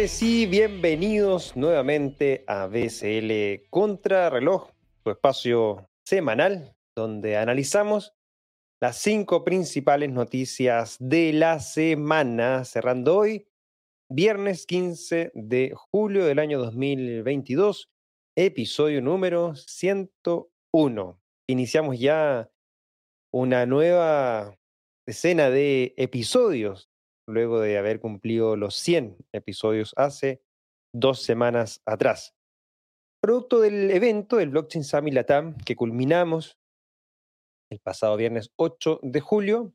y bienvenidos nuevamente a BCL Contrarreloj, tu espacio semanal donde analizamos las cinco principales noticias de la semana, cerrando hoy, viernes 15 de julio del año 2022, episodio número 101. Iniciamos ya una nueva decena de episodios luego de haber cumplido los 100 episodios hace dos semanas atrás. Producto del evento del Blockchain Summit Latam que culminamos el pasado viernes 8 de julio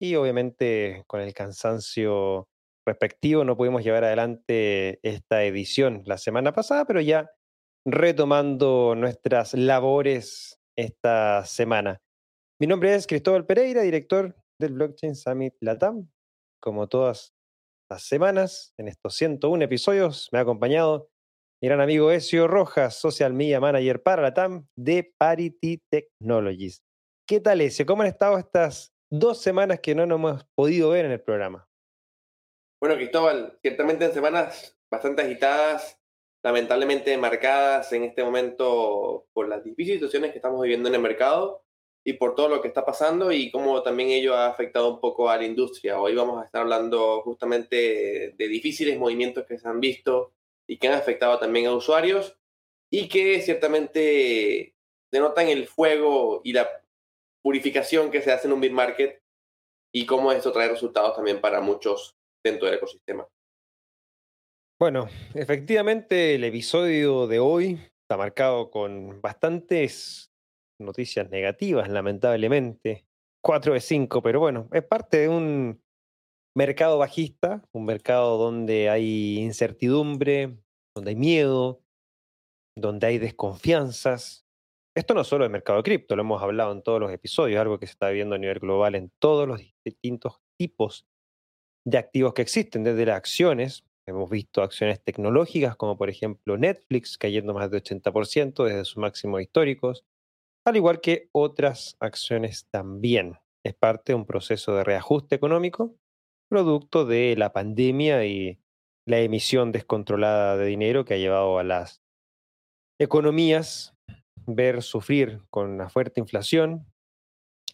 y obviamente con el cansancio respectivo no pudimos llevar adelante esta edición la semana pasada, pero ya retomando nuestras labores esta semana. Mi nombre es Cristóbal Pereira, director del Blockchain Summit Latam. Como todas las semanas, en estos 101 episodios, me ha acompañado mi gran amigo Ezio Rojas, Social Media Manager para Latam de Parity Technologies. ¿Qué tal, Ezio? ¿Cómo han estado estas dos semanas que no nos hemos podido ver en el programa? Bueno, Cristóbal, ciertamente en semanas bastante agitadas, lamentablemente marcadas en este momento por las difíciles situaciones que estamos viviendo en el mercado y por todo lo que está pasando y cómo también ello ha afectado un poco a la industria. Hoy vamos a estar hablando justamente de difíciles movimientos que se han visto y que han afectado también a usuarios y que ciertamente denotan el fuego y la purificación que se hace en un market y cómo esto trae resultados también para muchos dentro del ecosistema. Bueno, efectivamente el episodio de hoy está marcado con bastantes noticias negativas, lamentablemente. 4 de 5, pero bueno, es parte de un mercado bajista, un mercado donde hay incertidumbre, donde hay miedo, donde hay desconfianzas. Esto no solo el mercado de cripto, lo hemos hablado en todos los episodios, algo que se está viendo a nivel global en todos los distintos tipos de activos que existen, desde las acciones, hemos visto acciones tecnológicas como por ejemplo Netflix cayendo más de 80% desde sus máximos históricos, al igual que otras acciones también. Es parte de un proceso de reajuste económico, producto de la pandemia y la emisión descontrolada de dinero que ha llevado a las economías ver sufrir con una fuerte inflación,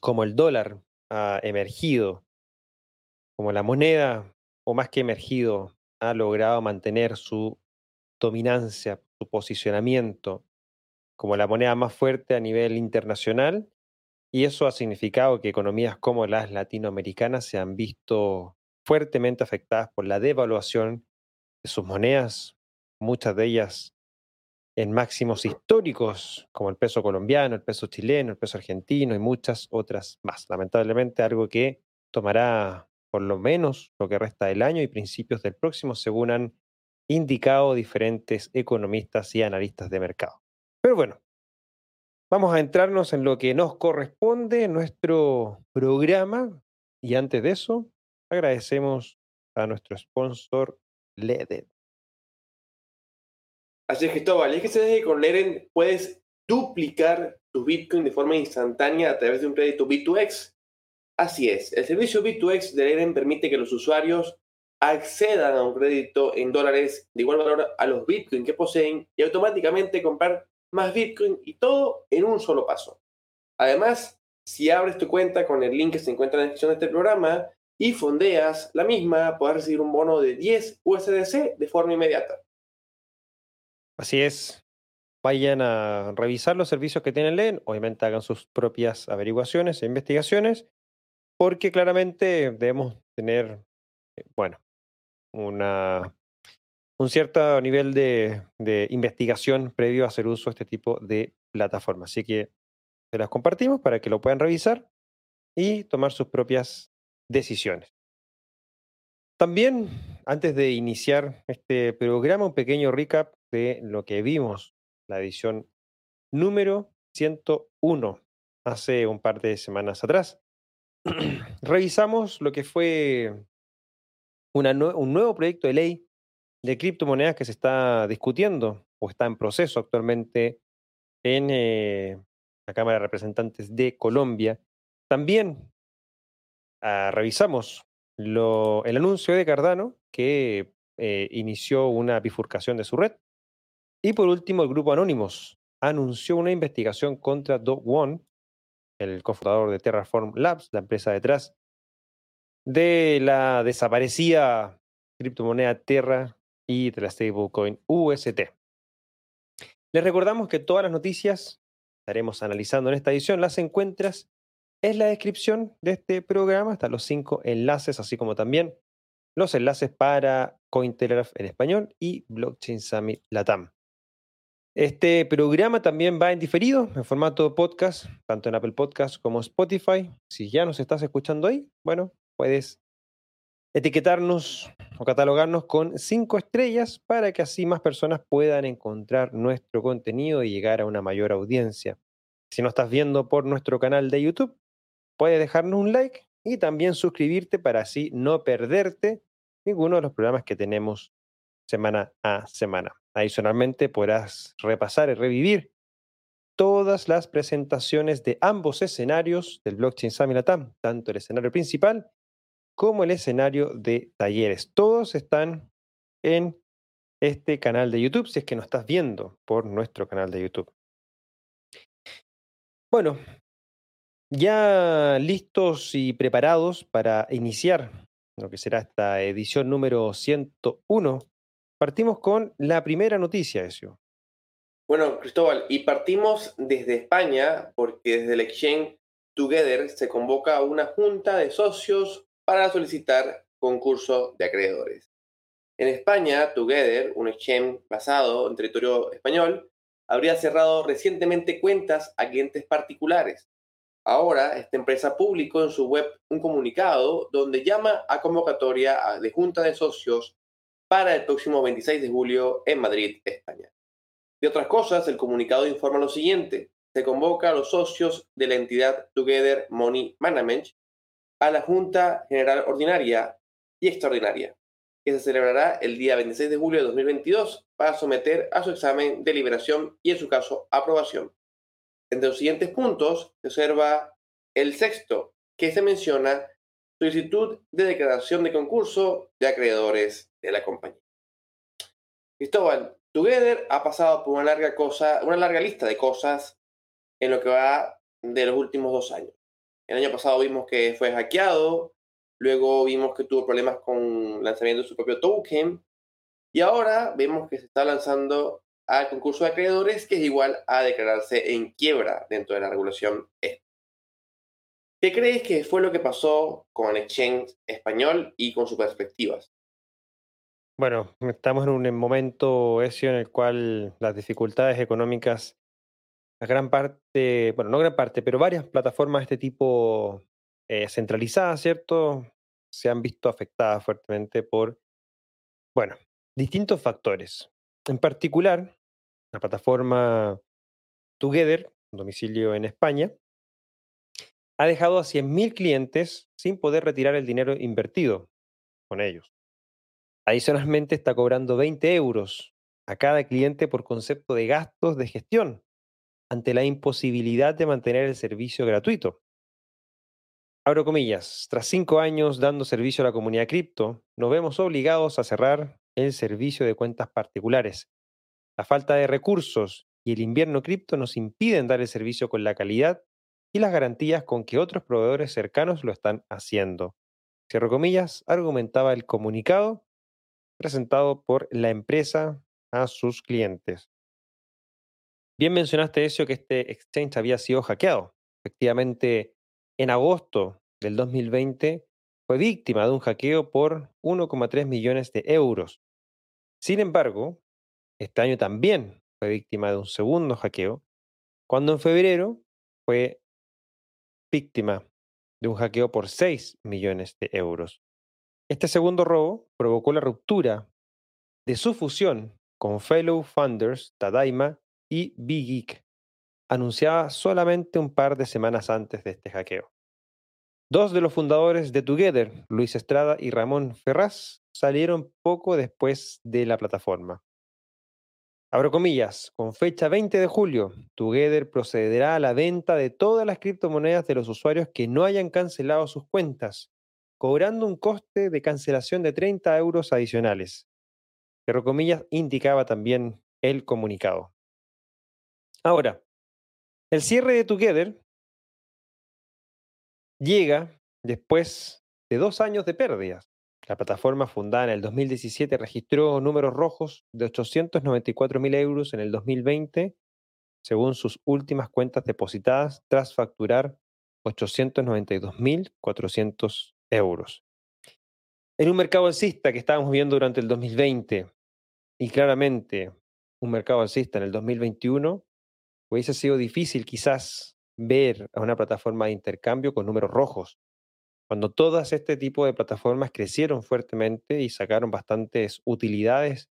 como el dólar ha emergido, como la moneda, o más que emergido, ha logrado mantener su dominancia, su posicionamiento como la moneda más fuerte a nivel internacional y eso ha significado que economías como las latinoamericanas se han visto fuertemente afectadas por la devaluación de sus monedas, muchas de ellas en máximos históricos, como el peso colombiano, el peso chileno, el peso argentino y muchas otras más. Lamentablemente algo que tomará por lo menos lo que resta del año y principios del próximo, según han indicado diferentes economistas y analistas de mercado. Pero bueno, vamos a entrarnos en lo que nos corresponde, nuestro programa. Y antes de eso, agradecemos a nuestro sponsor Leden. Así es, Cristóbal, y es que se que con Leden puedes duplicar tu Bitcoin de forma instantánea a través de un crédito B2X. Así es, el servicio B2X de Leden permite que los usuarios accedan a un crédito en dólares de igual valor a los Bitcoin que poseen y automáticamente comprar más Bitcoin y todo en un solo paso. Además, si abres tu cuenta con el link que se encuentra en la descripción de este programa y fondeas la misma, podrás recibir un bono de 10 USDC de forma inmediata. Así es. Vayan a revisar los servicios que tienen LEN, obviamente hagan sus propias averiguaciones e investigaciones, porque claramente debemos tener, eh, bueno, una un cierto nivel de, investigación previo a hacer uso de este tipo de plataformas. Así que se las compartimos para que lo puedan revisar y tomar sus propias decisiones. También, antes de iniciar este programa, un pequeño recap de lo que vimos, la edición número 101, hace un par de semanas atrás. Revisamos lo que fue un nuevo proyecto de ley de criptomonedas que se está discutiendo o está en proceso actualmente en eh, la Cámara de Representantes de Colombia. También ah, revisamos el anuncio de Cardano que eh, inició una bifurcación de su red. Y por último, el grupo Anonymous anunció una investigación contra Do Won, el cofundador de Terraform Labs, la empresa detrás de la desaparecida criptomoneda Terra y de la stablecoin UST. Les recordamos que todas las noticias estaremos analizando en esta edición las encuentras en la descripción de este programa, están los cinco enlaces, así como también los enlaces para Cointelegraph en español y Blockchain Summit Latam. Este programa también va en diferido, en formato podcast, tanto en Apple Podcast como Spotify. Si ya nos estás escuchando ahí, bueno, puedes etiquetarnos o catalogarnos con cinco estrellas para que así más personas puedan encontrar nuestro contenido y llegar a una mayor audiencia. Si no estás viendo por nuestro canal de YouTube, puedes dejarnos un like y también suscribirte para así no perderte ninguno de los programas que tenemos semana a semana. Adicionalmente, podrás repasar y revivir todas las presentaciones de ambos escenarios del Blockchain Summit Latam, tanto el escenario principal como el escenario de talleres. Todos están en este canal de YouTube, si es que nos estás viendo por nuestro canal de YouTube. Bueno, ya listos y preparados para iniciar lo que será esta edición número 101, partimos con la primera noticia, Ezio. Bueno, Cristóbal, y partimos desde España porque desde el Exchange Together se convoca una junta de socios para solicitar concurso de acreedores. En España, Together, un exchange basado en territorio español, habría cerrado recientemente cuentas a clientes particulares. Ahora, esta empresa publicó en su web un comunicado donde llama a convocatoria de junta de socios para el próximo 26 de julio en Madrid, España. De otras cosas, el comunicado informa lo siguiente. Se convoca a los socios de la entidad Together Money Management a la Junta General Ordinaria y Extraordinaria, que se celebrará el día 26 de julio de 2022 para someter a su examen, deliberación y, en su caso, aprobación. Entre los siguientes puntos se observa el sexto, que se menciona solicitud de declaración de concurso de acreedores de la compañía. Cristóbal, Together ha pasado por una larga, cosa, una larga lista de cosas en lo que va de los últimos dos años. El año pasado vimos que fue hackeado, luego vimos que tuvo problemas con lanzamiento de su propio token, y ahora vemos que se está lanzando al concurso de acreedores, que es igual a declararse en quiebra dentro de la regulación ¿Qué crees que fue lo que pasó con el exchange español y con sus perspectivas? Bueno, estamos en un momento en el cual las dificultades económicas gran parte, bueno, no gran parte, pero varias plataformas de este tipo eh, centralizadas, ¿cierto? Se han visto afectadas fuertemente por, bueno, distintos factores. En particular, la plataforma Together, domicilio en España, ha dejado a 100.000 clientes sin poder retirar el dinero invertido con ellos. Adicionalmente, está cobrando 20 euros a cada cliente por concepto de gastos de gestión ante la imposibilidad de mantener el servicio gratuito. Abro comillas, tras cinco años dando servicio a la comunidad cripto, nos vemos obligados a cerrar el servicio de cuentas particulares. La falta de recursos y el invierno cripto nos impiden dar el servicio con la calidad y las garantías con que otros proveedores cercanos lo están haciendo. Cierro comillas, argumentaba el comunicado presentado por la empresa a sus clientes. Bien mencionaste eso, que este exchange había sido hackeado. Efectivamente, en agosto del 2020 fue víctima de un hackeo por 1,3 millones de euros. Sin embargo, este año también fue víctima de un segundo hackeo, cuando en febrero fue víctima de un hackeo por 6 millones de euros. Este segundo robo provocó la ruptura de su fusión con fellow funders Tadaima y Big Geek, anunciada solamente un par de semanas antes de este hackeo. Dos de los fundadores de Together, Luis Estrada y Ramón Ferraz, salieron poco después de la plataforma. Abro comillas, con fecha 20 de julio, Together procederá a la venta de todas las criptomonedas de los usuarios que no hayan cancelado sus cuentas, cobrando un coste de cancelación de 30 euros adicionales. Comillas indicaba también el comunicado. Ahora, el cierre de Together llega después de dos años de pérdidas. La plataforma fundada en el 2017 registró números rojos de 894 mil euros en el 2020, según sus últimas cuentas depositadas, tras facturar 892.400 euros. En un mercado alcista que estábamos viendo durante el 2020 y claramente un mercado alcista en el 2021, hubiese sido difícil quizás ver a una plataforma de intercambio con números rojos, cuando todas este tipo de plataformas crecieron fuertemente y sacaron bastantes utilidades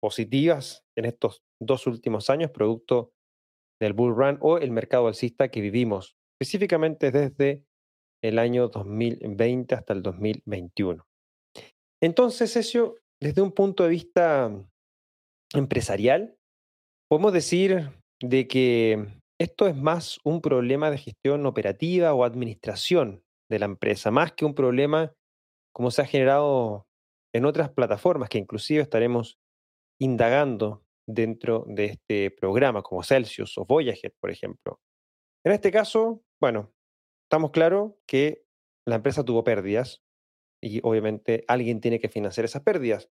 positivas en estos dos últimos años, producto del bull run o el mercado alcista que vivimos, específicamente desde el año 2020 hasta el 2021. Entonces, eso, desde un punto de vista empresarial, podemos decir de que esto es más un problema de gestión operativa o administración de la empresa, más que un problema como se ha generado en otras plataformas que inclusive estaremos indagando dentro de este programa, como Celsius o Voyager, por ejemplo. En este caso, bueno, estamos claros que la empresa tuvo pérdidas y obviamente alguien tiene que financiar esas pérdidas.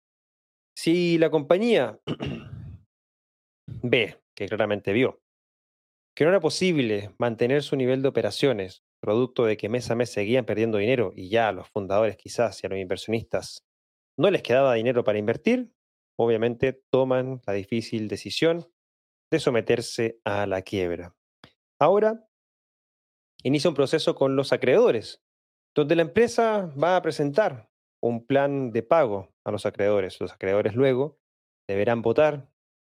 Si la compañía ve, que claramente vio, que no era posible mantener su nivel de operaciones, producto de que mes a mes seguían perdiendo dinero y ya a los fundadores quizás y a los inversionistas no les quedaba dinero para invertir, obviamente toman la difícil decisión de someterse a la quiebra. Ahora inicia un proceso con los acreedores, donde la empresa va a presentar un plan de pago a los acreedores. Los acreedores luego deberán votar,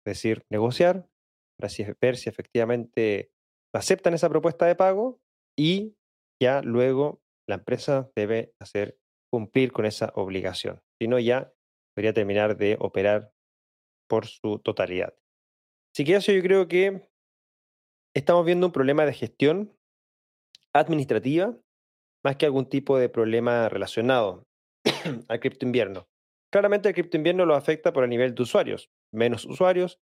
es decir, negociar para ver si efectivamente aceptan esa propuesta de pago y ya luego la empresa debe hacer cumplir con esa obligación. Si no, ya debería terminar de operar por su totalidad. Así que eso yo creo que estamos viendo un problema de gestión administrativa más que algún tipo de problema relacionado al cripto invierno. Claramente el cripto invierno lo afecta por el nivel de usuarios. Menos usuarios,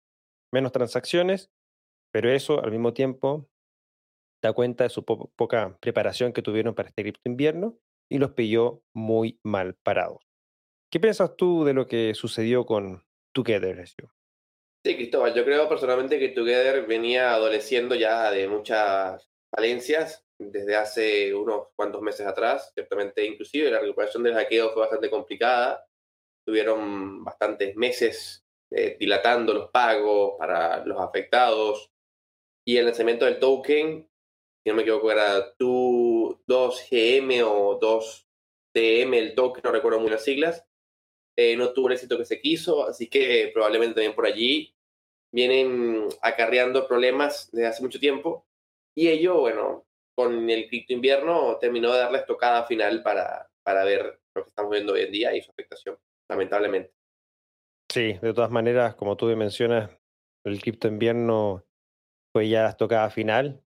menos transacciones, pero eso al mismo tiempo da cuenta de su poca preparación que tuvieron para este cripto invierno y los pilló muy mal parados. ¿Qué piensas tú de lo que sucedió con Together? Sí, Cristóbal, yo creo personalmente que Together venía adoleciendo ya de muchas falencias desde hace unos cuantos meses atrás, ciertamente inclusive la recuperación del hackeo fue bastante complicada, tuvieron bastantes meses eh, dilatando los pagos para los afectados y el lanzamiento del token, si no me equivoco, era 2GM o 2TM el token, no recuerdo muy las siglas, eh, no tuvo el éxito que se quiso, así que probablemente también por allí vienen acarreando problemas desde hace mucho tiempo y ello, bueno, con el cripto invierno terminó de darle estocada final para, para ver lo que estamos viendo hoy en día y su afectación, lamentablemente. Sí, de todas maneras, como tú mencionas, el cripto invierno fue ya tocada final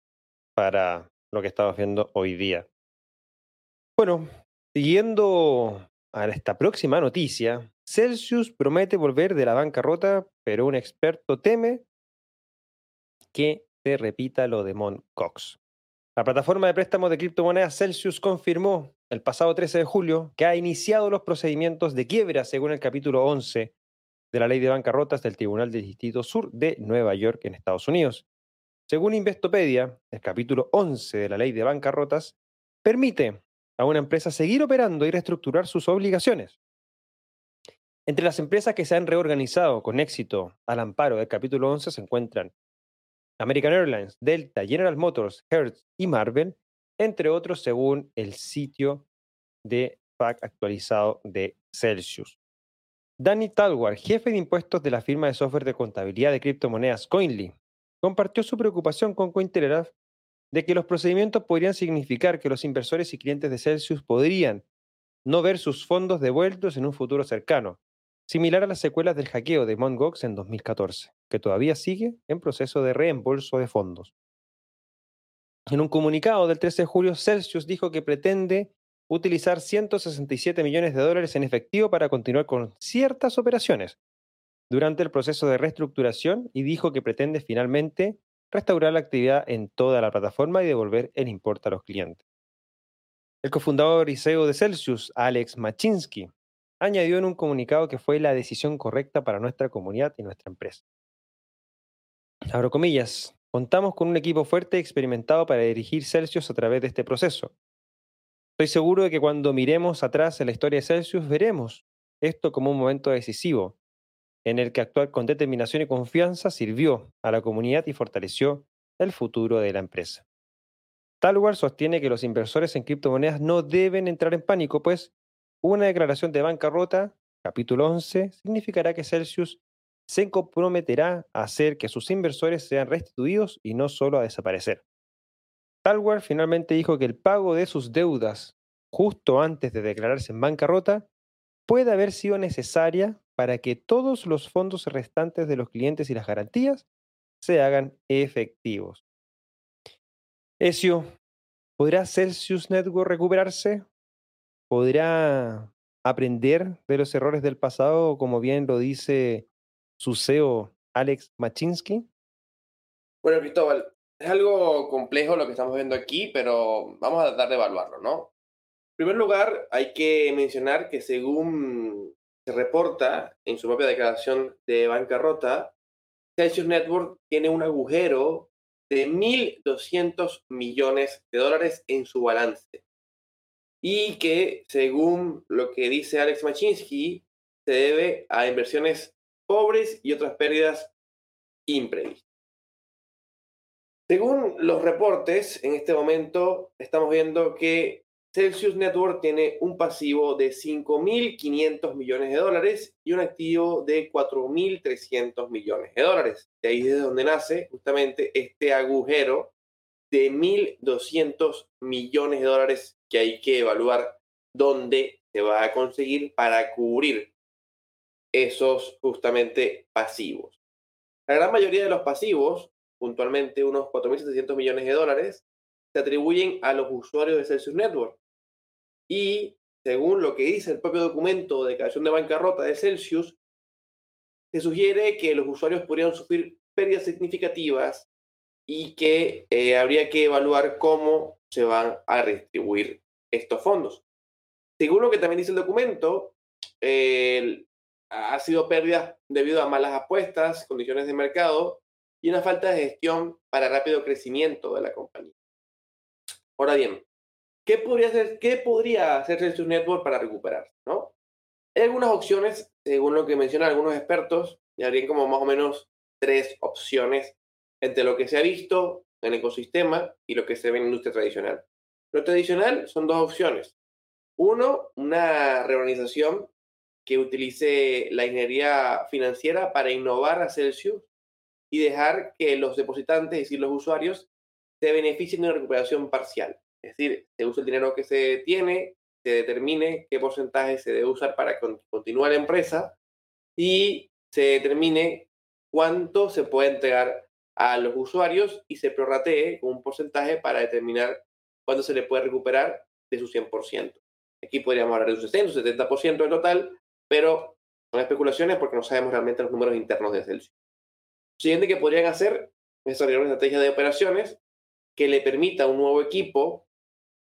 para lo que estamos viendo hoy día. Bueno, siguiendo a esta próxima noticia, Celsius promete volver de la bancarrota, pero un experto teme que se repita lo de Mont Cox. La plataforma de préstamos de criptomonedas Celsius confirmó el pasado 13 de julio que ha iniciado los procedimientos de quiebra según el capítulo 11 de la Ley de Bancarrotas del Tribunal del Distrito Sur de Nueva York en Estados Unidos. Según Investopedia, el capítulo 11 de la Ley de Bancarrotas permite a una empresa seguir operando y reestructurar sus obligaciones. Entre las empresas que se han reorganizado con éxito al amparo del capítulo 11 se encuentran American Airlines, Delta, General Motors, Hertz y Marvel, entre otros según el sitio de FAC actualizado de Celsius. Danny Talwar, jefe de impuestos de la firma de software de contabilidad de criptomonedas Coinly, compartió su preocupación con Cointelegraph de que los procedimientos podrían significar que los inversores y clientes de Celsius podrían no ver sus fondos devueltos en un futuro cercano, similar a las secuelas del hackeo de Mt. En 2014, que todavía sigue en proceso de reembolso de fondos. En un comunicado del 13 de julio, Celsius dijo que pretende utilizar 167 millones de dólares en efectivo para continuar con ciertas operaciones, durante el proceso de reestructuración y dijo que pretende finalmente restaurar la actividad en toda la plataforma y devolver el importe a los clientes. El cofundador y CEO de Celsius, Alex Machinsky, añadió en un comunicado que fue la decisión correcta para nuestra comunidad y nuestra empresa. Contamos con un equipo fuerte y experimentado para dirigir Celsius a través de este proceso. Estoy seguro de que cuando miremos atrás en la historia de Celsius veremos esto como un momento decisivo, en el que actuar con determinación y confianza sirvió a la comunidad y fortaleció el futuro de la empresa. Talwar sostiene que los inversores en criptomonedas no deben entrar en pánico, pues una declaración de bancarrota, capítulo 11, significará que Celsius se comprometerá a hacer que sus inversores sean restituidos y no solo a desaparecer. Talwar finalmente dijo que el pago de sus deudas justo antes de declararse en bancarrota puede haber sido necesaria para que todos los fondos restantes de los clientes y las garantías se hagan efectivos. Ezio, ¿podrá Celsius Network recuperarse? ¿Podrá aprender de los errores del pasado, como bien lo dice su CEO Alex Machinsky? Bueno, Cristóbal, es algo complejo lo que estamos viendo aquí, pero vamos a tratar de evaluarlo, ¿no? En primer lugar, hay que mencionar que según se reporta en su propia declaración de bancarrota, Celsius Network tiene un agujero de 1.200 millones de dólares en su balance. Y que, según lo que dice Alex Machinsky, se debe a inversiones pobres y otras pérdidas imprevistas. Según los reportes, en este momento estamos viendo que Celsius Network tiene un pasivo de 5.500 millones de dólares y un activo de 4.300 millones de dólares. De ahí es donde nace justamente este agujero de 1.200 millones de dólares que hay que evaluar dónde se va a conseguir para cubrir esos justamente pasivos. La gran mayoría de los pasivos, puntualmente unos 4.700 millones de dólares, se atribuyen a los usuarios de Celsius Network. Y según lo que dice el propio documento de declaración de bancarrota de Celsius, se sugiere que los usuarios podrían sufrir pérdidas significativas y que eh, habría que evaluar cómo se van a redistribuir estos fondos. Según lo que también dice el documento, ha sido pérdida debido a malas apuestas, condiciones de mercado y una falta de gestión para rápido crecimiento de la compañía. Ahora bien, ¿Qué podría hacer, qué podría hacer Celsius Network para recuperarse? ¿no? Hay algunas opciones, según lo que mencionan algunos expertos, y habría como más o menos tres opciones entre lo que se ha visto en el ecosistema y lo que se ve en la industria tradicional. Lo tradicional son dos opciones. Uno, una reorganización que utilice la ingeniería financiera para innovar a Celsius y dejar que los depositantes, es decir, los usuarios, se beneficien de una recuperación parcial. Es decir, se usa el dinero que se tiene, se determine qué porcentaje se debe usar para continuar la empresa y se determine cuánto se puede entregar a los usuarios y se prorratee con un porcentaje para determinar cuánto se le puede recuperar de su 100%. Aquí podríamos hablar de un 60 o 70% en total, pero son especulaciones porque no sabemos realmente los números internos de Celsius. Siguiente que podrían hacer es desarrollar una estrategia de operaciones que le permita a un nuevo equipo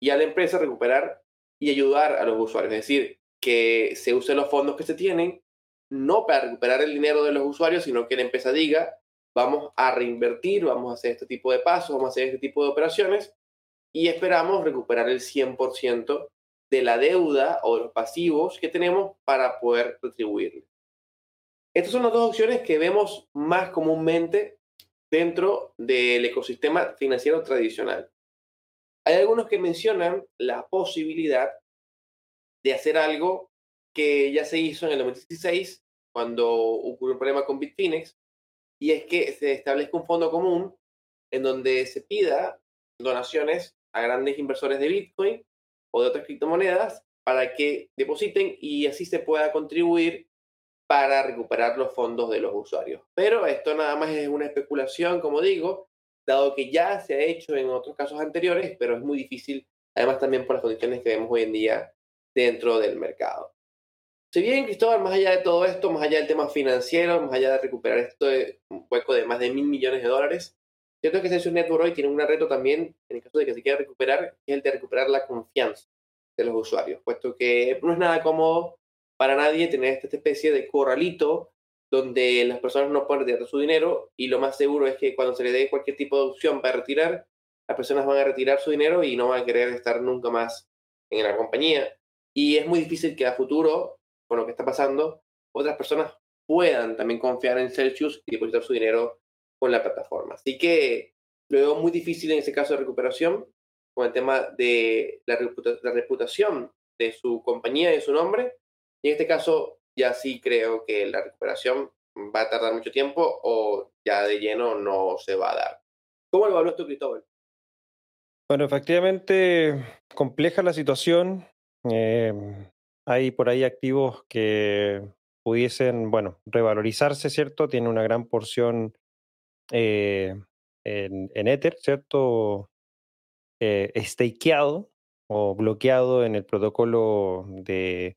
y a la empresa recuperar y ayudar a los usuarios. Es decir, que se usen los fondos que se tienen, no para recuperar el dinero de los usuarios, sino que la empresa diga, vamos a reinvertir, vamos a hacer este tipo de pasos, vamos a hacer este tipo de operaciones y esperamos recuperar el 100% de la deuda o los pasivos que tenemos para poder retribuirle. Estas son las dos opciones que vemos más comúnmente dentro del ecosistema financiero tradicional. Hay algunos que mencionan la posibilidad de hacer algo que ya se hizo en el 2016 cuando ocurrió un problema con Bitfinex y es que se establezca un fondo común en donde se pida donaciones a grandes inversores de Bitcoin o de otras criptomonedas para que depositen y así se pueda contribuir para recuperar los fondos de los usuarios. Pero esto nada más es una especulación, como digo, dado que ya se ha hecho en otros casos anteriores, pero es muy difícil, además también por las condiciones que vemos hoy en día dentro del mercado. Si bien, Cristóbal, más allá de todo esto, más allá del tema financiero, más allá de recuperar un hueco de más de mil millones de dólares, cierto que Celsius Network hoy tiene un reto también, en el caso de que se quiera recuperar, que es el de recuperar la confianza de los usuarios, puesto que no es nada cómodo para nadie tener esta especie de corralito donde las personas no pueden retirar su dinero y lo más seguro es que cuando se le dé cualquier tipo de opción para retirar, las personas van a retirar su dinero y no van a querer estar nunca más en la compañía. Y es muy difícil que a futuro, con lo que está pasando, otras personas puedan también confiar en Celsius y depositar su dinero con la plataforma. Así que lo veo muy difícil en ese caso de recuperación, con el tema de la, reputación de su compañía y de su nombre. Y en este caso, ya sí creo que la recuperación va a tardar mucho tiempo o ya de lleno no se va a dar. ¿Cómo lo evaluas tú, Cristóbal? Bueno, efectivamente, compleja la situación. Em, hay por ahí activos que pudiesen, bueno, revalorizarse, ¿cierto? Tiene una gran porción eh, en, Ether, ¿cierto? Eh, stakeado o bloqueado en el protocolo de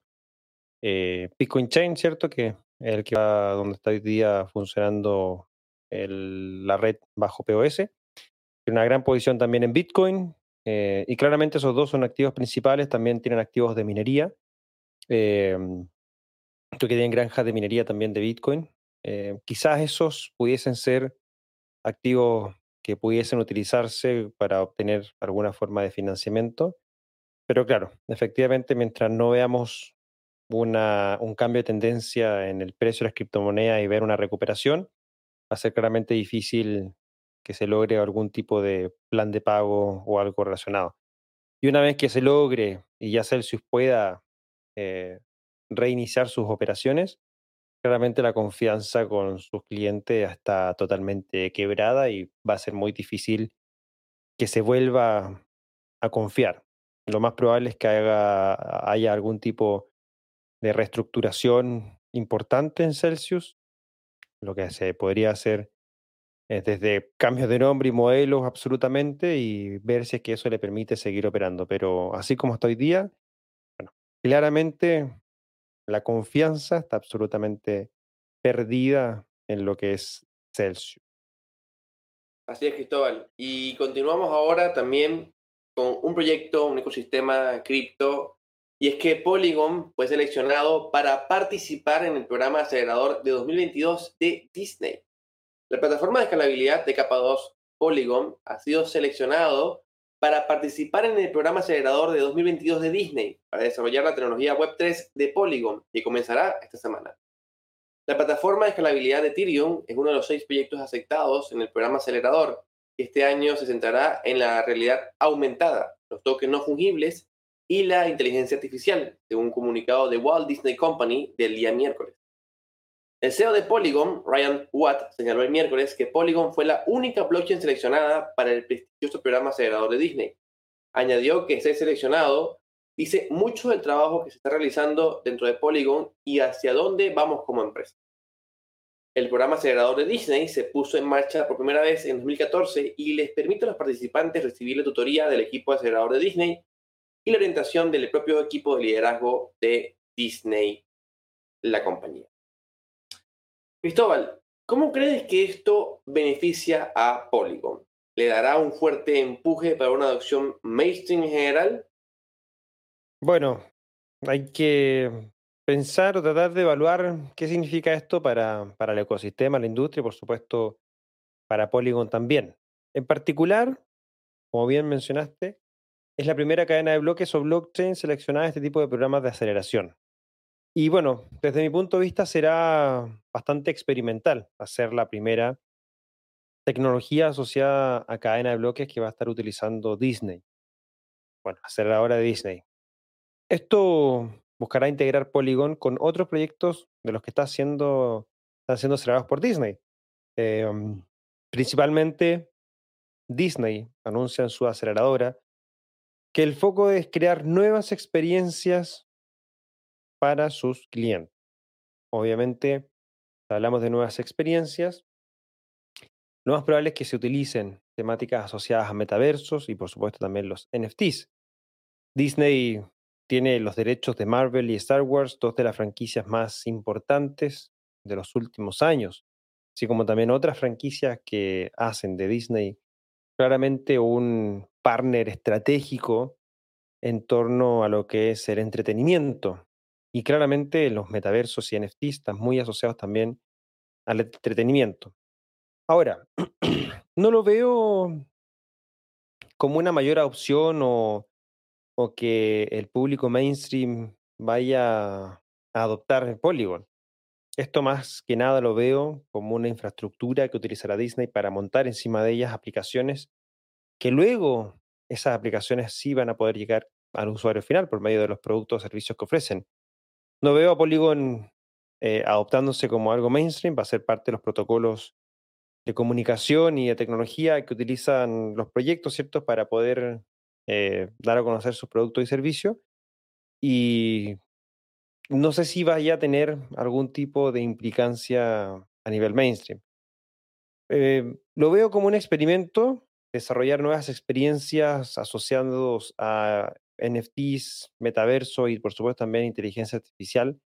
eh, Bitcoin Chain, ¿cierto? Que es el que va donde está hoy día funcionando la red bajo POS. Tiene una gran posición también en Bitcoin. Eh, y claramente esos dos son activos principales. También tienen activos de minería. Eh, creo que tienen granjas de minería también de Bitcoin. Eh, quizás esos pudiesen ser activos que pudiesen utilizarse para obtener alguna forma de financiamiento. Pero claro, efectivamente, mientras no veamos una, un cambio de tendencia en el precio de las criptomonedas y ver una recuperación, va a ser claramente difícil que se logre algún tipo de plan de pago o algo relacionado. Y una vez que se logre y ya Celsius pueda eh, reiniciar sus operaciones, claramente la confianza con sus clientes está totalmente quebrada y va a ser muy difícil que se vuelva a confiar. Lo más probable es que haya algún tipo de reestructuración importante en Celsius, lo que se podría hacer es desde cambios de nombre y modelos absolutamente y ver si es que eso le permite seguir operando. Pero así como está hoy día, bueno, claramente la confianza está absolutamente perdida en lo que es Celsius. Así es, Cristóbal. Y continuamos ahora también con un proyecto, un ecosistema cripto y es que Polygon fue seleccionado para participar en el programa acelerador de 2022 de Disney. La plataforma de escalabilidad de capa 2, Polygon, ha sido seleccionado para participar en el programa acelerador de 2022 de Disney para desarrollar la tecnología Web3 de Polygon, que comenzará esta semana. La plataforma de escalabilidad de Ethereum es uno de los seis proyectos aceptados en el programa acelerador, este año se centrará en la realidad aumentada, los tokens no fungibles y la inteligencia artificial, según un comunicado de Walt Disney Company del día miércoles. El CEO de Polygon, Ryan Watt, señaló el miércoles que Polygon fue la única blockchain seleccionada para el prestigioso programa acelerador de Disney. Añadió que ser seleccionado dice mucho del trabajo que se está realizando dentro de Polygon y hacia dónde vamos como empresa. El programa acelerador de Disney se puso en marcha por primera vez en 2014 y les permite a los participantes recibir la tutoría del equipo acelerador de Disney y la orientación del propio equipo de liderazgo de Disney, la compañía. Cristóbal, ¿cómo crees que esto beneficia a Polygon? ¿Le dará un fuerte empuje para una adopción mainstream en general? Bueno, hay que pensar o tratar de evaluar qué significa esto para, para el ecosistema, la industria y por supuesto para Polygon también. En particular, como bien mencionaste, es la primera cadena de bloques o blockchain seleccionada en este tipo de programas de aceleración. Y bueno, desde mi punto de vista será bastante experimental hacer la primera tecnología asociada a cadena de bloques que va a estar utilizando Disney. Bueno, hacer ahora de Disney. Esto buscará integrar Polygon con otros proyectos de los que está están siendo acelerados por Disney. Em, principalmente Disney anuncia en su aceleradora que el foco es crear nuevas experiencias para sus clientes. Obviamente, hablamos de nuevas experiencias, lo más probable es que se utilicen temáticas asociadas a metaversos y por supuesto también los NFTs. Disney tiene los derechos de Marvel y Star Wars, dos de las franquicias más importantes de los últimos años, así como también otras franquicias que hacen de Disney claramente un partner estratégico en torno a lo que es el entretenimiento. Y claramente los metaversos y NFTs muy asociados también al entretenimiento. Ahora, no lo veo como una mayor opción o, o que el público mainstream vaya a adoptar Polygon. Esto más que nada lo veo como una infraestructura que utilizará Disney para montar encima de ellas aplicaciones que luego esas aplicaciones sí van a poder llegar al usuario final por medio de los productos o servicios que ofrecen. No veo a Polygon eh, adoptándose como algo mainstream, va a ser parte de los protocolos de comunicación y de tecnología que utilizan los proyectos, ¿cierto?, para poder eh, dar a conocer sus productos y servicios. Y no sé si vaya a tener algún tipo de implicancia a nivel mainstream. Eh, lo veo como un experimento, desarrollar nuevas experiencias asociados a NFTs, metaverso y por supuesto también inteligencia artificial,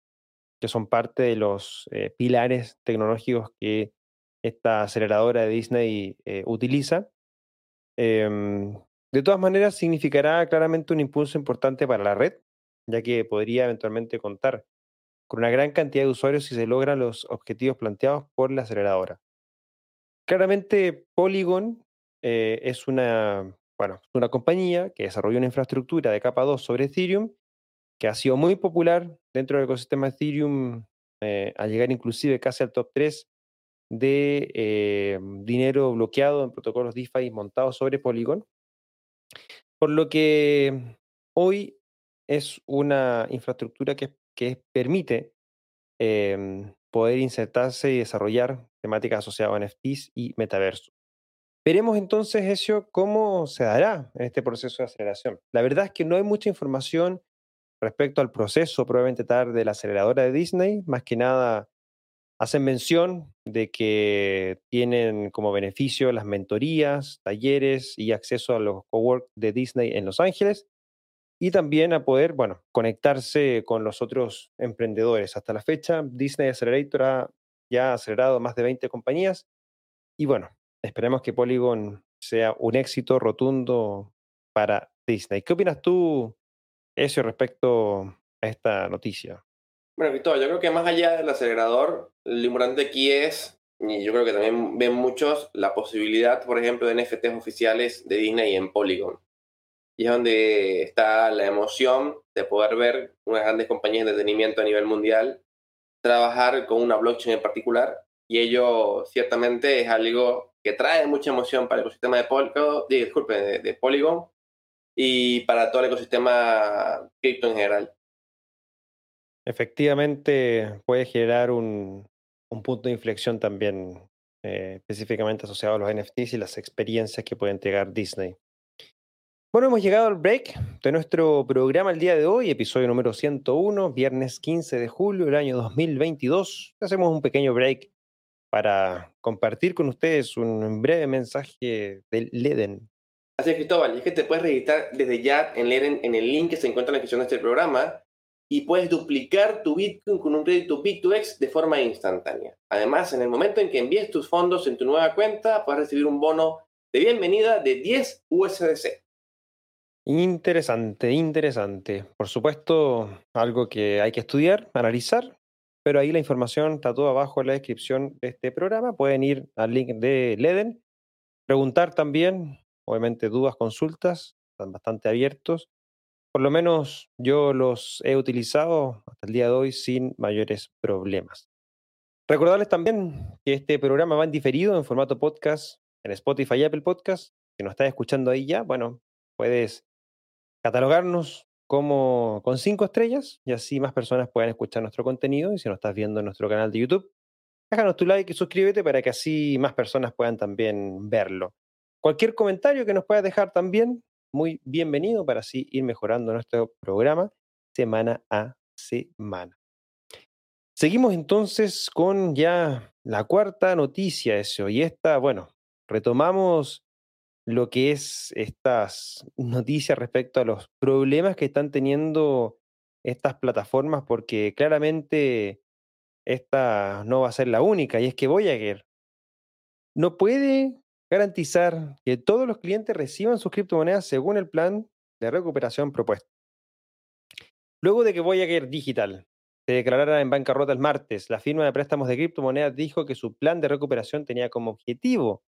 que son parte de los eh, pilares tecnológicos que esta aceleradora de Disney eh, utiliza. Em, de todas maneras, significará claramente un impulso importante para la red, ya que podría eventualmente contar con una gran cantidad de usuarios si se logran los objetivos planteados por la aceleradora. Claramente, Polygon eh, es una, bueno, una compañía que desarrolló una infraestructura de capa 2 sobre Ethereum, que ha sido muy popular dentro del ecosistema Ethereum, eh, al llegar inclusive casi al top 3 de eh, dinero bloqueado en protocolos DeFi montados sobre Polygon. Por lo que hoy es una infraestructura que, que permite em, poder insertarse y desarrollar temáticas asociadas a NFTs y metaverso. Veremos entonces, eso cómo se dará en este proceso de aceleración. La verdad es que no hay mucha información respecto al proceso probablemente tarde de la aceleradora de Disney, más que nada hacen mención de que tienen como beneficio las mentorías, talleres y acceso a los cowork de Disney en Los Ángeles y también a poder, bueno, conectarse con los otros emprendedores. Hasta la fecha, Disney Accelerator ha ya acelerado más de 20 compañías y bueno, esperemos que Polygon sea un éxito rotundo para Disney. ¿Qué opinas tú, eso respecto a esta noticia? Bueno, Cristóbal, yo creo que más allá del acelerador, lo importante aquí es, y yo creo que también ven muchos, la posibilidad, por ejemplo, de NFTs oficiales de Disney en Polygon. Y es donde está la emoción de poder ver unas grandes compañías de entretenimiento a nivel mundial trabajar con una blockchain en particular. Y ello ciertamente es algo que trae mucha emoción para el ecosistema de, Polygon, disculpe, de Polygon y para todo el ecosistema cripto en general. Efectivamente, puede generar un, punto de inflexión también eh, específicamente asociado a los NFTs y las experiencias que puede entregar Disney. Bueno, hemos llegado al break de nuestro programa el día de hoy, episodio número 101, viernes 15 de julio del año 2022. Hacemos un pequeño break para compartir con ustedes un breve mensaje del Leden. Así es, Cristóbal, y es que te puedes registrar desde ya en Leden en el link que se encuentra en la descripción de este programa y puedes duplicar tu Bitcoin con un crédito Bit2X de forma instantánea. Además, en el momento en que envíes tus fondos en tu nueva cuenta, puedes recibir un bono de bienvenida de 10 USDC. Interesante, interesante. Por supuesto, algo que hay que estudiar, analizar, pero ahí la información está todo abajo en la descripción de este programa. Pueden ir al link de Leden, preguntar también, obviamente dudas, consultas, están bastante abiertos por lo menos yo los he utilizado hasta el día de hoy sin mayores problemas. Recordarles también que este programa va en diferido en formato podcast en Spotify y Apple Podcast. Si nos estás escuchando ahí ya, bueno, puedes catalogarnos como con cinco estrellas y así más personas puedan escuchar nuestro contenido. Y si nos estás viendo en nuestro canal de YouTube, déjanos tu like y suscríbete para que así más personas puedan también verlo. Cualquier comentario que nos puedas dejar también, muy bienvenido para así ir mejorando nuestro programa semana a semana. Seguimos entonces con ya la cuarta noticia, eso. Y esta, bueno, retomamos lo que es estas noticias respecto a los problemas que están teniendo estas plataformas, porque claramente esta no va a ser la única, y es que Voyager no puede garantizar que todos los clientes reciban sus criptomonedas según el plan de recuperación propuesto. Luego de que Voyager Digital se declarara en bancarrota el martes, la firma de préstamos de criptomonedas dijo que su plan de recuperación tenía como objetivo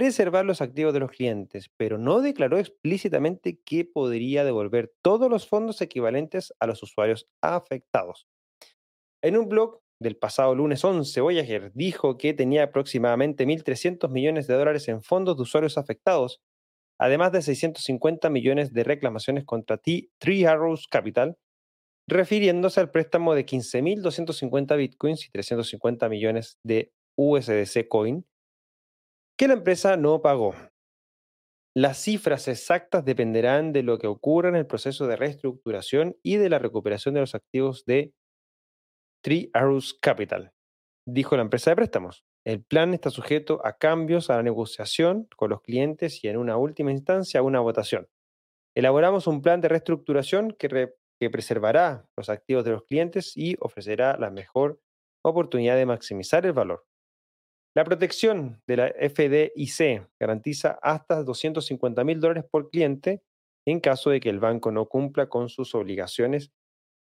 preservar los activos de los clientes, pero no declaró explícitamente que podría devolver todos los fondos equivalentes a los usuarios afectados. En un blog del pasado lunes 11, Voyager dijo que tenía aproximadamente 1.300 millones de dólares en fondos de usuarios afectados, además de 650 millones de reclamaciones contra Three Arrows Capital, refiriéndose al préstamo de 15.250 bitcoins y 350 millones de USDC Coin que la empresa no pagó. Las cifras exactas dependerán de lo que ocurra en el proceso de reestructuración y de la recuperación de los activos de Three Arrows Capital, dijo la empresa de préstamos. El plan está sujeto a cambios a la negociación con los clientes y en una última instancia a una votación. Elaboramos un plan de reestructuración que, que preservará los activos de los clientes y ofrecerá la mejor oportunidad de maximizar el valor. La protección de la FDIC garantiza hasta 250 mil dólares por cliente en caso de que el banco no cumpla con sus obligaciones,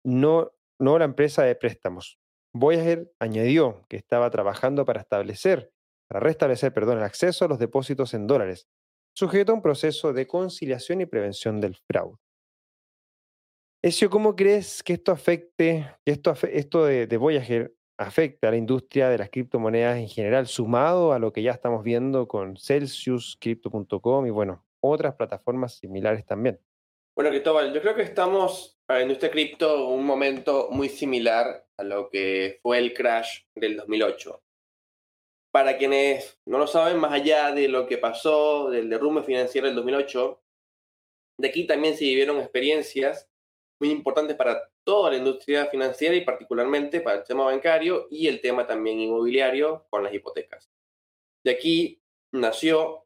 no no la empresa de préstamos. Voyager añadió que estaba trabajando para establecer, para restablecer, perdón, el acceso a los depósitos en dólares, sujeto a un proceso de conciliación y prevención del fraude. Ezio, ¿cómo crees que esto afecte, que esto, esto de, de Voyager afecte a la industria de las criptomonedas en general, sumado a lo que ya estamos viendo con Celsius, Crypto.com y bueno, otras plataformas similares también? Bueno, Cristóbal, yo creo que estamos para la industria cripto un momento muy similar a lo que fue el crash del 2008. Para quienes no lo saben, más allá de lo que pasó del derrumbe financiero del 2008, de aquí también se vivieron experiencias muy importantes para toda la industria financiera y particularmente para el tema bancario y el tema también inmobiliario con las hipotecas. De aquí nació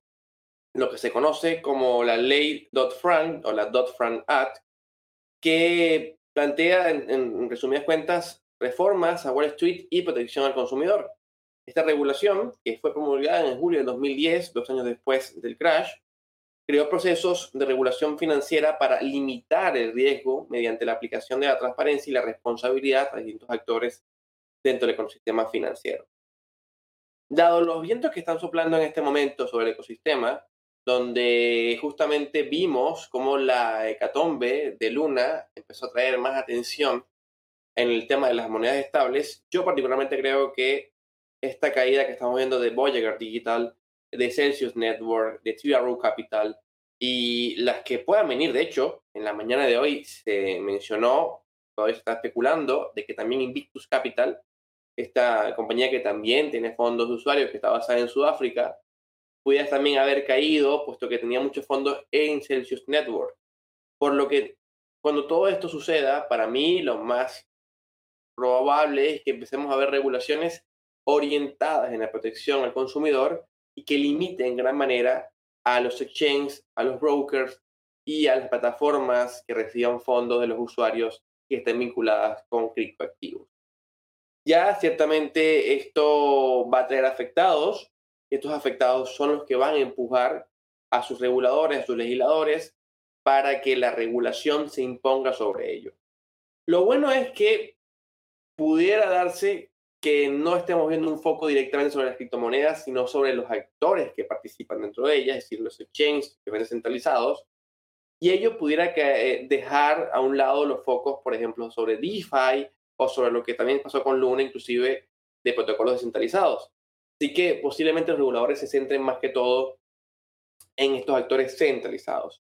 lo que se conoce como la ley Dodd-Frank o la Dodd-Frank Act, que plantea, en, resumidas cuentas, reformas a Wall Street y protección al consumidor. Esta regulación, que fue promulgada en julio de 2010, dos años después del crash, creó procesos de regulación financiera para limitar el riesgo mediante la aplicación de la transparencia y la responsabilidad a distintos actores dentro del ecosistema financiero. Dado los vientos que están soplando en este momento sobre el ecosistema, donde justamente vimos cómo la hecatombe de Luna empezó a traer más atención en el tema de las monedas estables. Yo particularmente creo que esta caída que estamos viendo de Voyager Digital, de Celsius Network, de TRO Capital y las que puedan venir, de hecho, en la mañana de hoy se mencionó, todavía se está especulando, de que también Invictus Capital, esta compañía que también tiene fondos de usuarios que está basada en Sudáfrica, pudieras también haber caído, puesto que tenía muchos fondos en Celsius Network. Por lo que cuando todo esto suceda, para mí lo más probable es que empecemos a ver regulaciones orientadas en la protección al consumidor y que limiten en gran manera a los exchanges, a los brokers y a las plataformas que reciban fondos de los usuarios que estén vinculadas con criptoactivos. Ya ciertamente esto va a traer afectados estos afectados son los que van a empujar a sus reguladores, a sus legisladores, para que la regulación se imponga sobre ellos. Lo bueno es que pudiera darse que no estemos viendo un foco directamente sobre las criptomonedas, sino sobre los actores que participan dentro de ellas, es decir, los exchanges que ven descentralizados, y ello pudiera eh, dejar a un lado los focos, por ejemplo, sobre DeFi o sobre lo que también pasó con Luna, inclusive de protocolos descentralizados. Así que posiblemente los reguladores se centren más que todo en estos actores centralizados.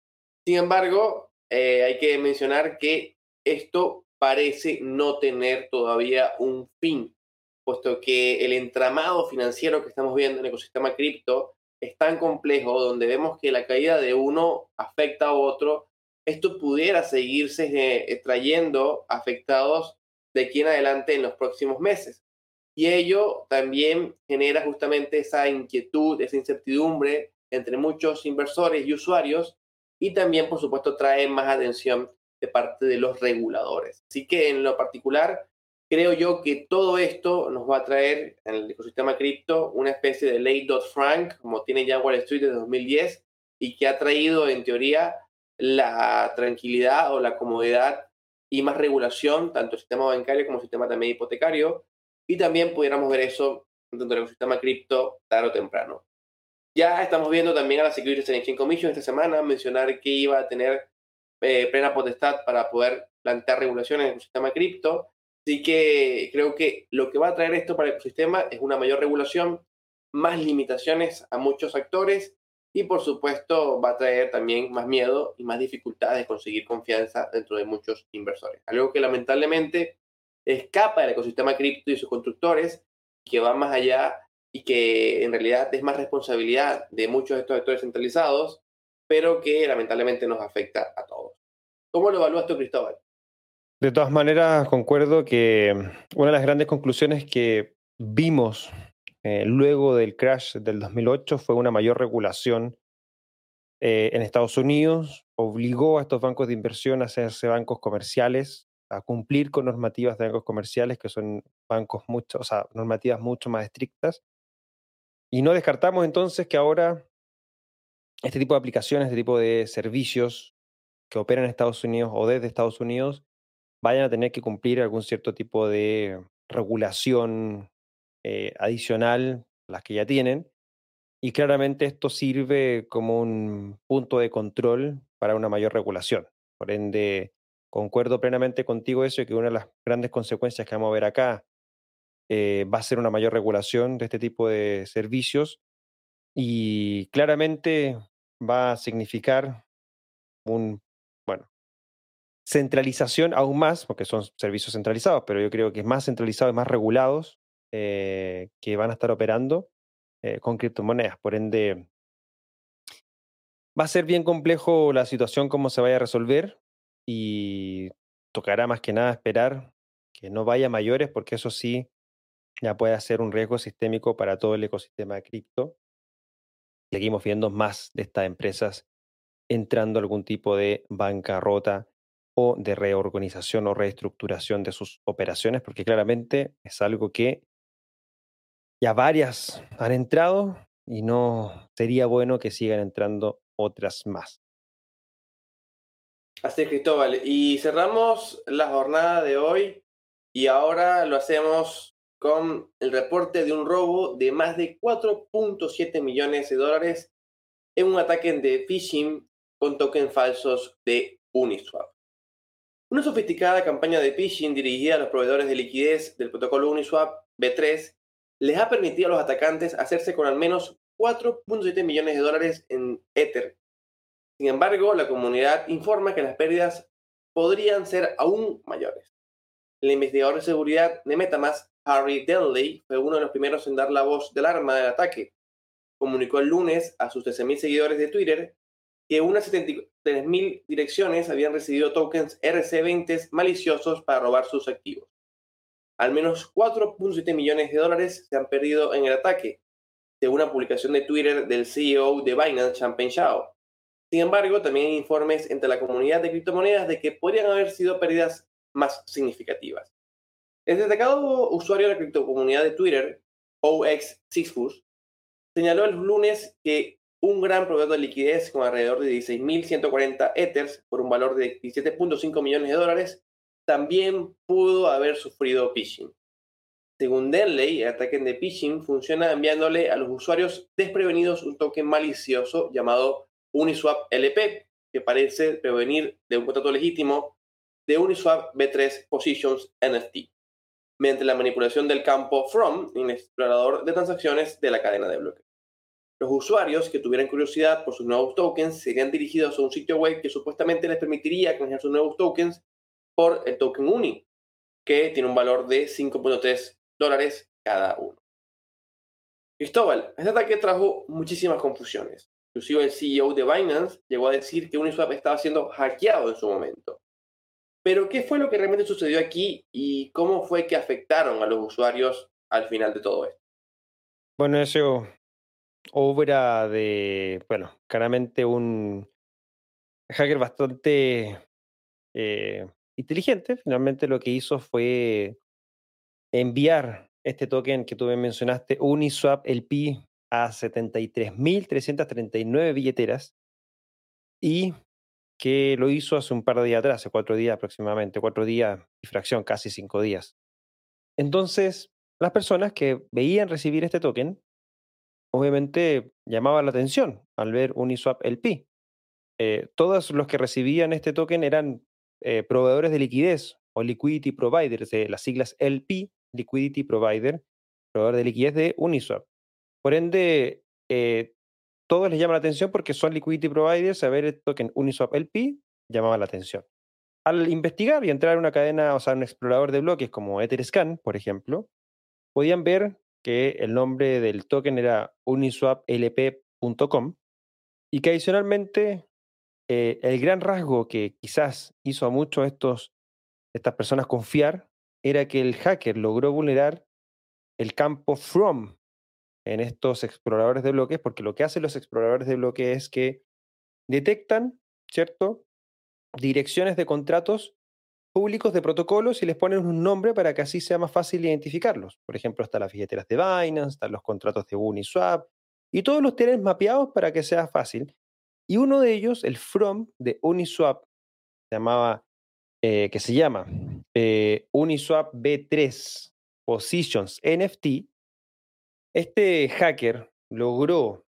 Sin embargo, eh, hay que mencionar que esto parece no tener todavía un fin, puesto que el entramado financiero que estamos viendo en el ecosistema cripto es tan complejo, donde vemos que la caída de uno afecta a otro, esto pudiera seguirse eh, trayendo afectados de aquí en adelante en los próximos meses. Y ello también genera justamente esa inquietud, esa incertidumbre entre muchos inversores y usuarios y también, por supuesto, trae más atención de parte de los reguladores. Así que en lo particular, creo yo que todo esto nos va a traer en el ecosistema cripto una especie de ley Dodd-Frank, como tiene ya Wall Street desde 2010, y que ha traído en teoría la tranquilidad o la comodidad y más regulación, tanto el sistema bancario como el sistema también hipotecario, y también pudiéramos ver eso dentro del ecosistema cripto tarde o temprano. Ya estamos viendo también a la Securities and Exchange Commission esta semana mencionar que iba a tener eh, plena potestad para poder plantear regulaciones en el ecosistema cripto. Así que creo que lo que va a traer esto para el ecosistema es una mayor regulación, más limitaciones a muchos actores y por supuesto va a traer también más miedo y más dificultades de conseguir confianza dentro de muchos inversores. Algo que lamentablemente escapa del ecosistema cripto y sus constructores, que va más allá y que en realidad es más responsabilidad de muchos de estos actores centralizados, pero que lamentablemente nos afecta a todos. ¿Cómo lo evalúas tú, Cristóbal? De todas maneras, concuerdo que una de las grandes conclusiones que vimos eh, luego del crash del 2008 fue una mayor regulación eh, en Estados Unidos, obligó a estos bancos de inversión a hacerse bancos comerciales, a cumplir con normativas de bancos comerciales, que son bancos mucho, o sea, normativas mucho más estrictas. Y no descartamos entonces que ahora este tipo de aplicaciones, este tipo de servicios que operan en Estados Unidos o desde Estados Unidos vayan a tener que cumplir algún cierto tipo de regulación eh, adicional a las que ya tienen. Y claramente esto sirve como un punto de control para una mayor regulación. Por ende, concuerdo plenamente contigo eso y que una de las grandes consecuencias que vamos a ver acá eh, va a ser una mayor regulación de este tipo de servicios y claramente va a significar un, centralización aún más, porque son servicios centralizados, pero yo creo que es más centralizados y más regulados eh, que van a estar operando eh, con criptomonedas. Por ende, va a ser bien complejo la situación, cómo se vaya a resolver y tocará más que nada esperar que no vaya mayores, porque eso sí ya puede ser un riesgo sistémico para todo el ecosistema de cripto. Seguimos viendo más de estas empresas entrando a algún tipo de bancarrota o de reorganización o reestructuración de sus operaciones, porque claramente es algo que ya varias han entrado y no sería bueno que sigan entrando otras más. Así es, Cristóbal. Y cerramos la jornada de hoy y ahora lo hacemos con el reporte de un robo de más de 4.7 millones de dólares en un ataque de phishing con tokens falsos de Uniswap. Una sofisticada campaña de phishing dirigida a los proveedores de liquidez del protocolo Uniswap B3 les ha permitido a los atacantes hacerse con al menos 4.7 millones de dólares en Ether. Sin embargo, la comunidad informa que las pérdidas podrían ser aún mayores. El investigador de seguridad de Metamask, Harry Denley, fue uno de los primeros en dar la voz del arma del ataque. Comunicó el lunes a sus 13.000 seguidores de Twitter que unas 73.000 direcciones habían recibido tokens RC20 maliciosos para robar sus activos. Al menos 4.7 millones de dólares se han perdido en el ataque, según una publicación de Twitter del CEO de Binance, Champagne Shao. Sin embargo, también hay informes entre la comunidad de criptomonedas de que podrían haber sido pérdidas más significativas. El destacado usuario de la criptocomunidad de Twitter, OX Sixfus, señaló el lunes que un gran proveedor de liquidez con alrededor de 16.140 Ethers por un valor de 17.5 millones de dólares también pudo haber sufrido phishing. Según Denley, el ataque de phishing funciona enviándole a los usuarios desprevenidos un token malicioso llamado Uniswap LP, que parece prevenir de un contrato legítimo de Uniswap B3 Positions NFT, mediante la manipulación del campo from en el explorador de transacciones de la cadena de bloques. Los usuarios que tuvieran curiosidad por sus nuevos tokens serían dirigidos a un sitio web que supuestamente les permitiría canjear sus nuevos tokens por el token UNI, que tiene un valor de 5.3 dólares cada uno. Cristóbal, este ataque trajo muchísimas confusiones. Inclusive el CEO de Binance llegó a decir que Uniswap estaba siendo hackeado en su momento. Pero, ¿qué fue lo que realmente sucedió aquí y cómo fue que afectaron a los usuarios al final de todo esto? Bueno, eso obra de, bueno, claramente un hacker bastante eh, inteligente. Finalmente lo que hizo fue enviar este token que tú me mencionaste, Uniswap LP, a 73.339 billeteras y que lo hizo hace un par de días atrás, hace cuatro días aproximadamente, cuatro días y fracción, casi cinco días. Entonces, las personas que veían recibir este token, obviamente llamaban la atención al ver Uniswap LP. Eh, todos los que recibían este token eran eh, proveedores de liquidez o liquidity providers, de las siglas LP, liquidity provider, proveedor de liquidez de Uniswap. Por ende, eh, todos les llama la atención porque son liquidity providers, a ver el token Uniswap LP llamaba la atención. Al investigar y entrar en una cadena, o sea, un explorador de bloques como Etherscan, por ejemplo, podían ver que el nombre del token era uniswaplp.com y que adicionalmente eh, el gran rasgo que quizás hizo a muchos estos, estas personas confiar era que el hacker logró vulnerar el campo from en estos exploradores de bloques, porque lo que hacen los exploradores de bloques es que detectan, ¿cierto? Direcciones de contratos públicos de protocolos y les ponen un nombre para que así sea más fácil identificarlos. Por ejemplo, están las billeteras de Binance, están los contratos de Uniswap, y todos los tienen mapeados para que sea fácil. Y uno de ellos, el from de Uniswap, se llamaba, eh, que se llama eh, Uniswap B3 Positions NFT, este hacker logró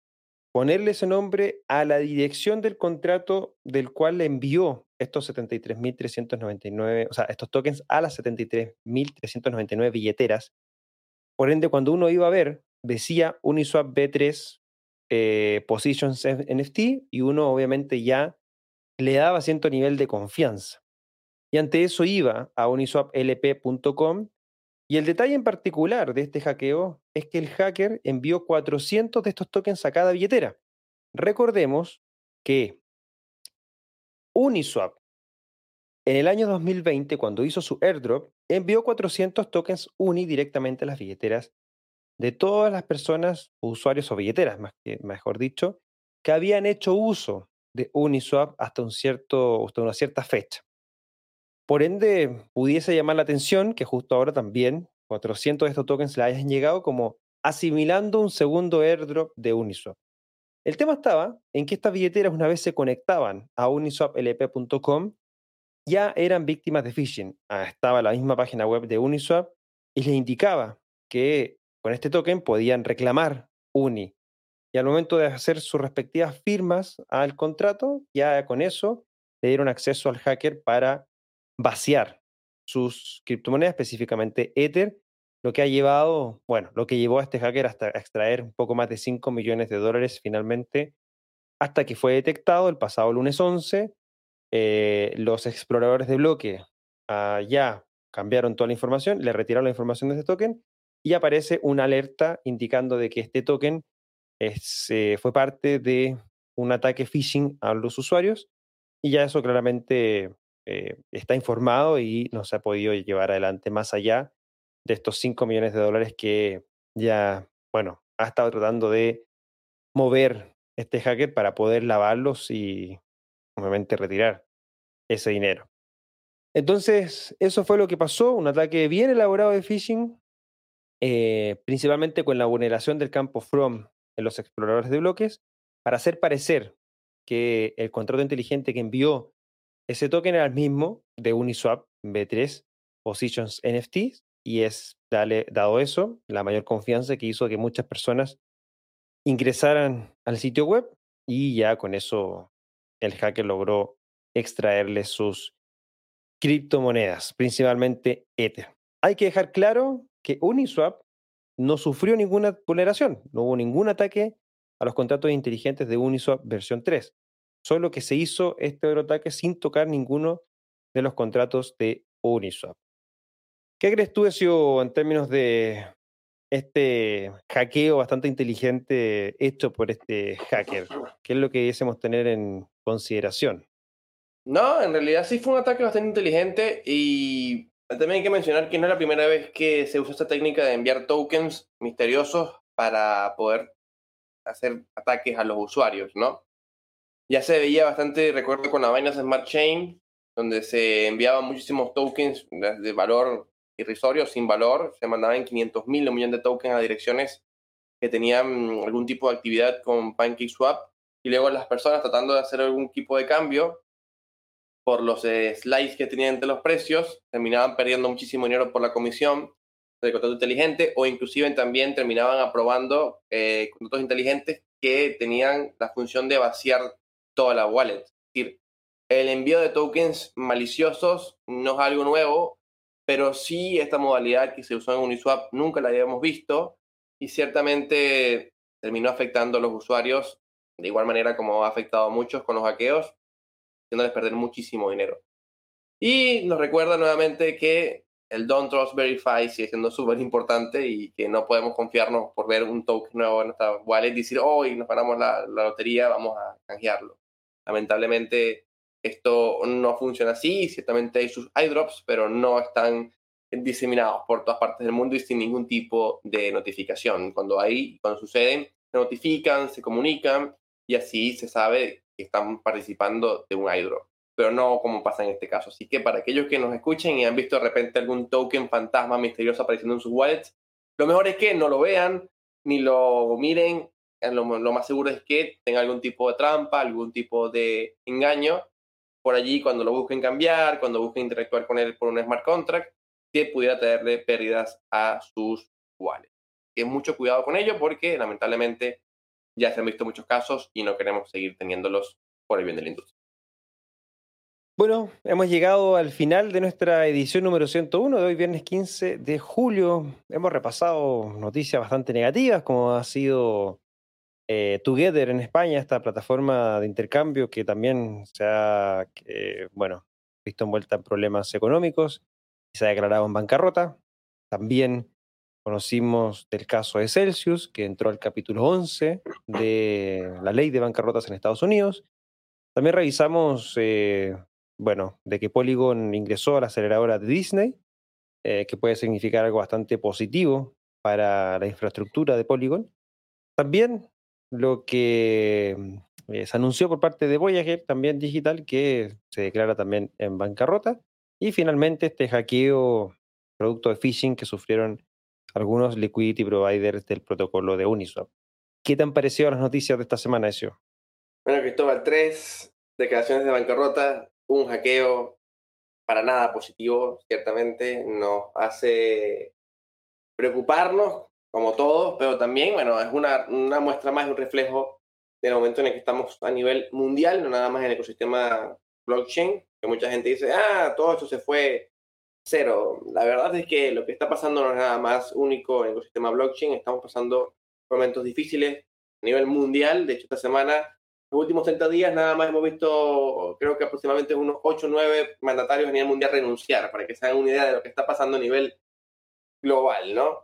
ponerle ese nombre a la dirección del contrato del cual le envió estos 73.399, o sea, estos tokens a las 73.399 billeteras. Por ende, cuando uno iba a ver, decía Uniswap B3 eh, Positions NFT y uno obviamente ya le daba cierto nivel de confianza. Y ante eso iba a uniswaplp.com y el detalle en particular de este hackeo es que el hacker envió 400 de estos tokens a cada billetera. Recordemos que Uniswap en el año 2020, cuando hizo su airdrop, envió 400 tokens UNI directamente a las billeteras de todas las personas, usuarios o billeteras, más que, mejor dicho, que habían hecho uso de Uniswap hasta, un cierto, hasta una cierta fecha. Por ende, pudiese llamar la atención que justo ahora también 400 de estos tokens le hayan llegado como asimilando un segundo airdrop de Uniswap. El tema estaba en que estas billeteras, una vez se conectaban a uniswaplp.com, ya eran víctimas de phishing. Ah, estaba la misma página web de Uniswap y les indicaba que con este token podían reclamar Uni. Y al momento de hacer sus respectivas firmas al contrato, ya con eso le dieron acceso al hacker para vaciar sus criptomonedas, específicamente Ether, lo que ha llevado, bueno, lo que llevó a este hacker hasta extraer un poco más de 5 millones de dólares finalmente, hasta que fue detectado el pasado lunes 11. Eh, los exploradores de bloque ah, ya cambiaron toda la información, le retiraron la información de este token y aparece una alerta indicando de que este token es, eh, fue parte de un ataque phishing a los usuarios y ya eso claramente eh, está informado y no se ha podido llevar adelante más allá de estos 5 millones de dólares que ya, bueno, ha estado tratando de mover este hacker para poder lavarlos y obviamente retirar ese dinero. Entonces, eso fue lo que pasó, un ataque bien elaborado de phishing, eh, principalmente con la vulneración del campo from en los exploradores de bloques, para hacer parecer que el contrato inteligente que envió ese token era el mismo de Uniswap B3 Positions NFTs y es, dado eso, la mayor confianza que hizo que muchas personas ingresaran al sitio web y ya con eso el hacker logró extraerle sus criptomonedas, principalmente Ether. Hay que dejar claro que Uniswap no sufrió ninguna vulneración, no hubo ningún ataque a los contratos inteligentes de Uniswap versión 3. Solo que se hizo este ataque sin tocar ninguno de los contratos de Uniswap. ¿Qué crees tú, Ezio, en términos de este hackeo bastante inteligente hecho por este hacker? ¿Qué es lo que debiésemos tener en consideración? No, en realidad sí fue un ataque bastante inteligente y también hay que mencionar que no es la primera vez que se usa esta técnica de enviar tokens misteriosos para poder hacer ataques a los usuarios, ¿no? Ya se veía bastante, recuerdo con la Binance Smart Chain, donde se enviaban muchísimos tokens de valor irrisorio, sin valor, se mandaban 500 mil, un millón de tokens a direcciones que tenían algún tipo de actividad con PancakeSwap y luego las personas tratando de hacer algún tipo de cambio por los eh, slides que tenían entre los precios, terminaban perdiendo muchísimo dinero por la comisión de contrato inteligente o inclusive también terminaban aprobando eh, contratos inteligentes que tenían la función de vaciar toda la wallet. Es decir, el envío de tokens maliciosos no es algo nuevo, pero sí esta modalidad que se usó en Uniswap nunca la habíamos visto y ciertamente terminó afectando a los usuarios de igual manera como ha afectado a muchos con los hackeos, haciéndoles perder muchísimo dinero. Y nos recuerda nuevamente que el Don't Trust Verify sigue siendo súper importante y que no podemos confiarnos por ver un token nuevo en nuestra wallet y decir, hoy nos ganamos la, la, lotería, vamos a canjearlo. Lamentablemente esto no funciona así, ciertamente hay sus iDrops, pero no están diseminados por todas partes del mundo y sin ningún tipo de notificación. Cuando hay, cuando suceden, se notifican, se comunican y así se sabe que están participando de un airdrop, pero no como pasa en este caso. Así que para aquellos que nos escuchen y han visto de repente algún token fantasma misterioso apareciendo en sus wallets, lo mejor es que no lo vean ni lo miren. Eh, lo más seguro es que tenga algún tipo de trampa, algún tipo de engaño por allí cuando lo busquen cambiar, cuando busquen interactuar con él por un smart contract, que pudiera tenerle pérdidas a sus wallets. Que mucho cuidado con ello porque lamentablemente ya se han visto muchos casos y no queremos seguir teniéndolos por el bien de la industria. Bueno, hemos llegado al final de nuestra edición número 101 de hoy, viernes 15 de julio. Hemos repasado noticias bastante negativas, como ha sido eh, Together en España, esta plataforma de intercambio que también se ha, eh, bueno, visto envuelta en problemas económicos y se ha declarado en bancarrota. También Conocimos del caso de Celsius, que entró al capítulo 11 de la ley de bancarrotas en Estados Unidos. También revisamos, eh, bueno, de que Polygon ingresó a la aceleradora de Disney, eh, que puede significar algo bastante positivo para la infraestructura de Polygon. También lo que eh, se anunció por parte de Voyager, también digital, que se declara también en bancarrota. Y finalmente este hackeo producto de phishing que sufrieron algunos liquidity providers del protocolo de Uniswap. ¿Qué te han parecido las noticias de esta semana, Ezio? Bueno, Cristóbal, tres declaraciones de bancarrota, un hackeo para nada positivo, ciertamente, nos hace preocuparnos, como todos, pero también, bueno, es una, una muestra más, un reflejo del momento en el que estamos a nivel mundial, no nada más en el ecosistema blockchain, que mucha gente dice, ah, todo esto se fue cero. La verdad es que lo que está pasando no es nada más único en el ecosistema blockchain. Estamos pasando momentos difíciles a nivel mundial. De hecho, esta semana, los últimos 30 días, nada más hemos visto, creo que aproximadamente unos 8 o 9 mandatarios a nivel mundial renunciar, para que se hagan una idea de lo que está pasando a nivel global, ¿no?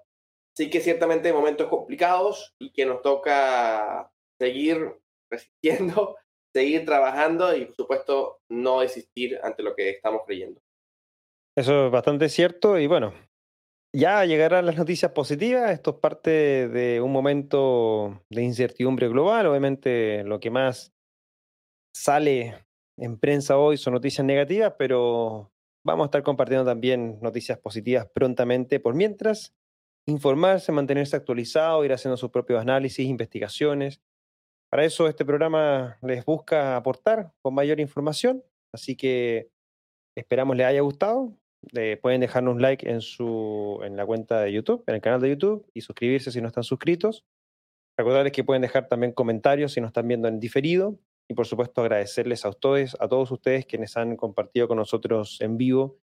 Así que ciertamente momentos complicados y que nos toca seguir resistiendo, seguir trabajando y, por supuesto, no desistir ante lo que estamos creyendo. Eso es bastante cierto y bueno, ya llegarán las noticias positivas. Esto es parte de un momento de incertidumbre global. Obviamente lo que más sale en prensa hoy son noticias negativas, pero vamos a estar compartiendo también noticias positivas prontamente. Por mientras, informarse, mantenerse actualizado, ir haciendo sus propios análisis, investigaciones. Para eso este programa les busca aportar con mayor información, así que esperamos les haya gustado pueden dejarnos un like en, su, en la cuenta de YouTube, en el canal de YouTube, y suscribirse si no están suscritos. Recordarles que pueden dejar también comentarios si nos están viendo en diferido. Y por supuesto agradecerles a ustedes, a todos ustedes quienes han compartido con nosotros en vivo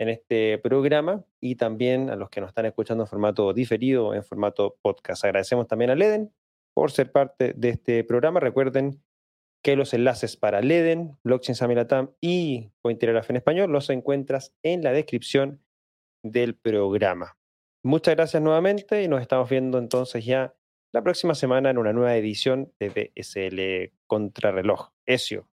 en este programa y también a los que nos están escuchando en formato diferido, en formato podcast. Agradecemos también a Leden por ser parte de este programa. Recuerden que los enlaces para Leden, Blockchain Samilatam y Cointelegraph en español los encuentras en la descripción del programa. Muchas gracias nuevamente y nos estamos viendo entonces ya la próxima semana en una nueva edición de BSL Contrarreloj. Ezio.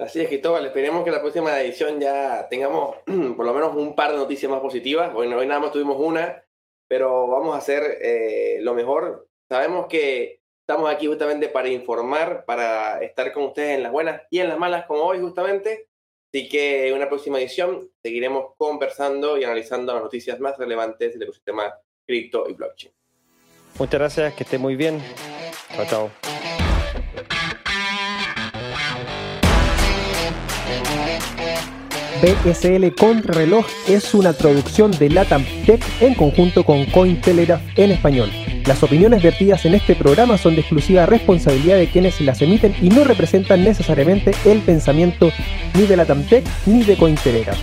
Así es, Cristóbal. Esperemos que la próxima edición ya tengamos por lo menos un par de noticias más positivas. Bueno, hoy nada más tuvimos una, pero vamos a hacer eh, lo mejor. Sabemos que Estamos aquí justamente para informar, para estar con ustedes en las buenas y en las malas como hoy justamente. Así que en una próxima edición seguiremos conversando y analizando las noticias más relevantes del ecosistema cripto y blockchain. Muchas gracias, que esté muy bien. Chao, chao. BSL Contrarreloj es una traducción de Latam Tech en conjunto con Cointelegraph en español. Las opiniones vertidas en este programa son de exclusiva responsabilidad de quienes las emiten y no representan necesariamente el pensamiento ni de Latam Tech ni de Cointelegraph.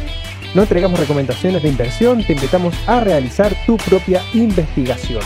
No entregamos recomendaciones de inversión, te invitamos a realizar tu propia investigación.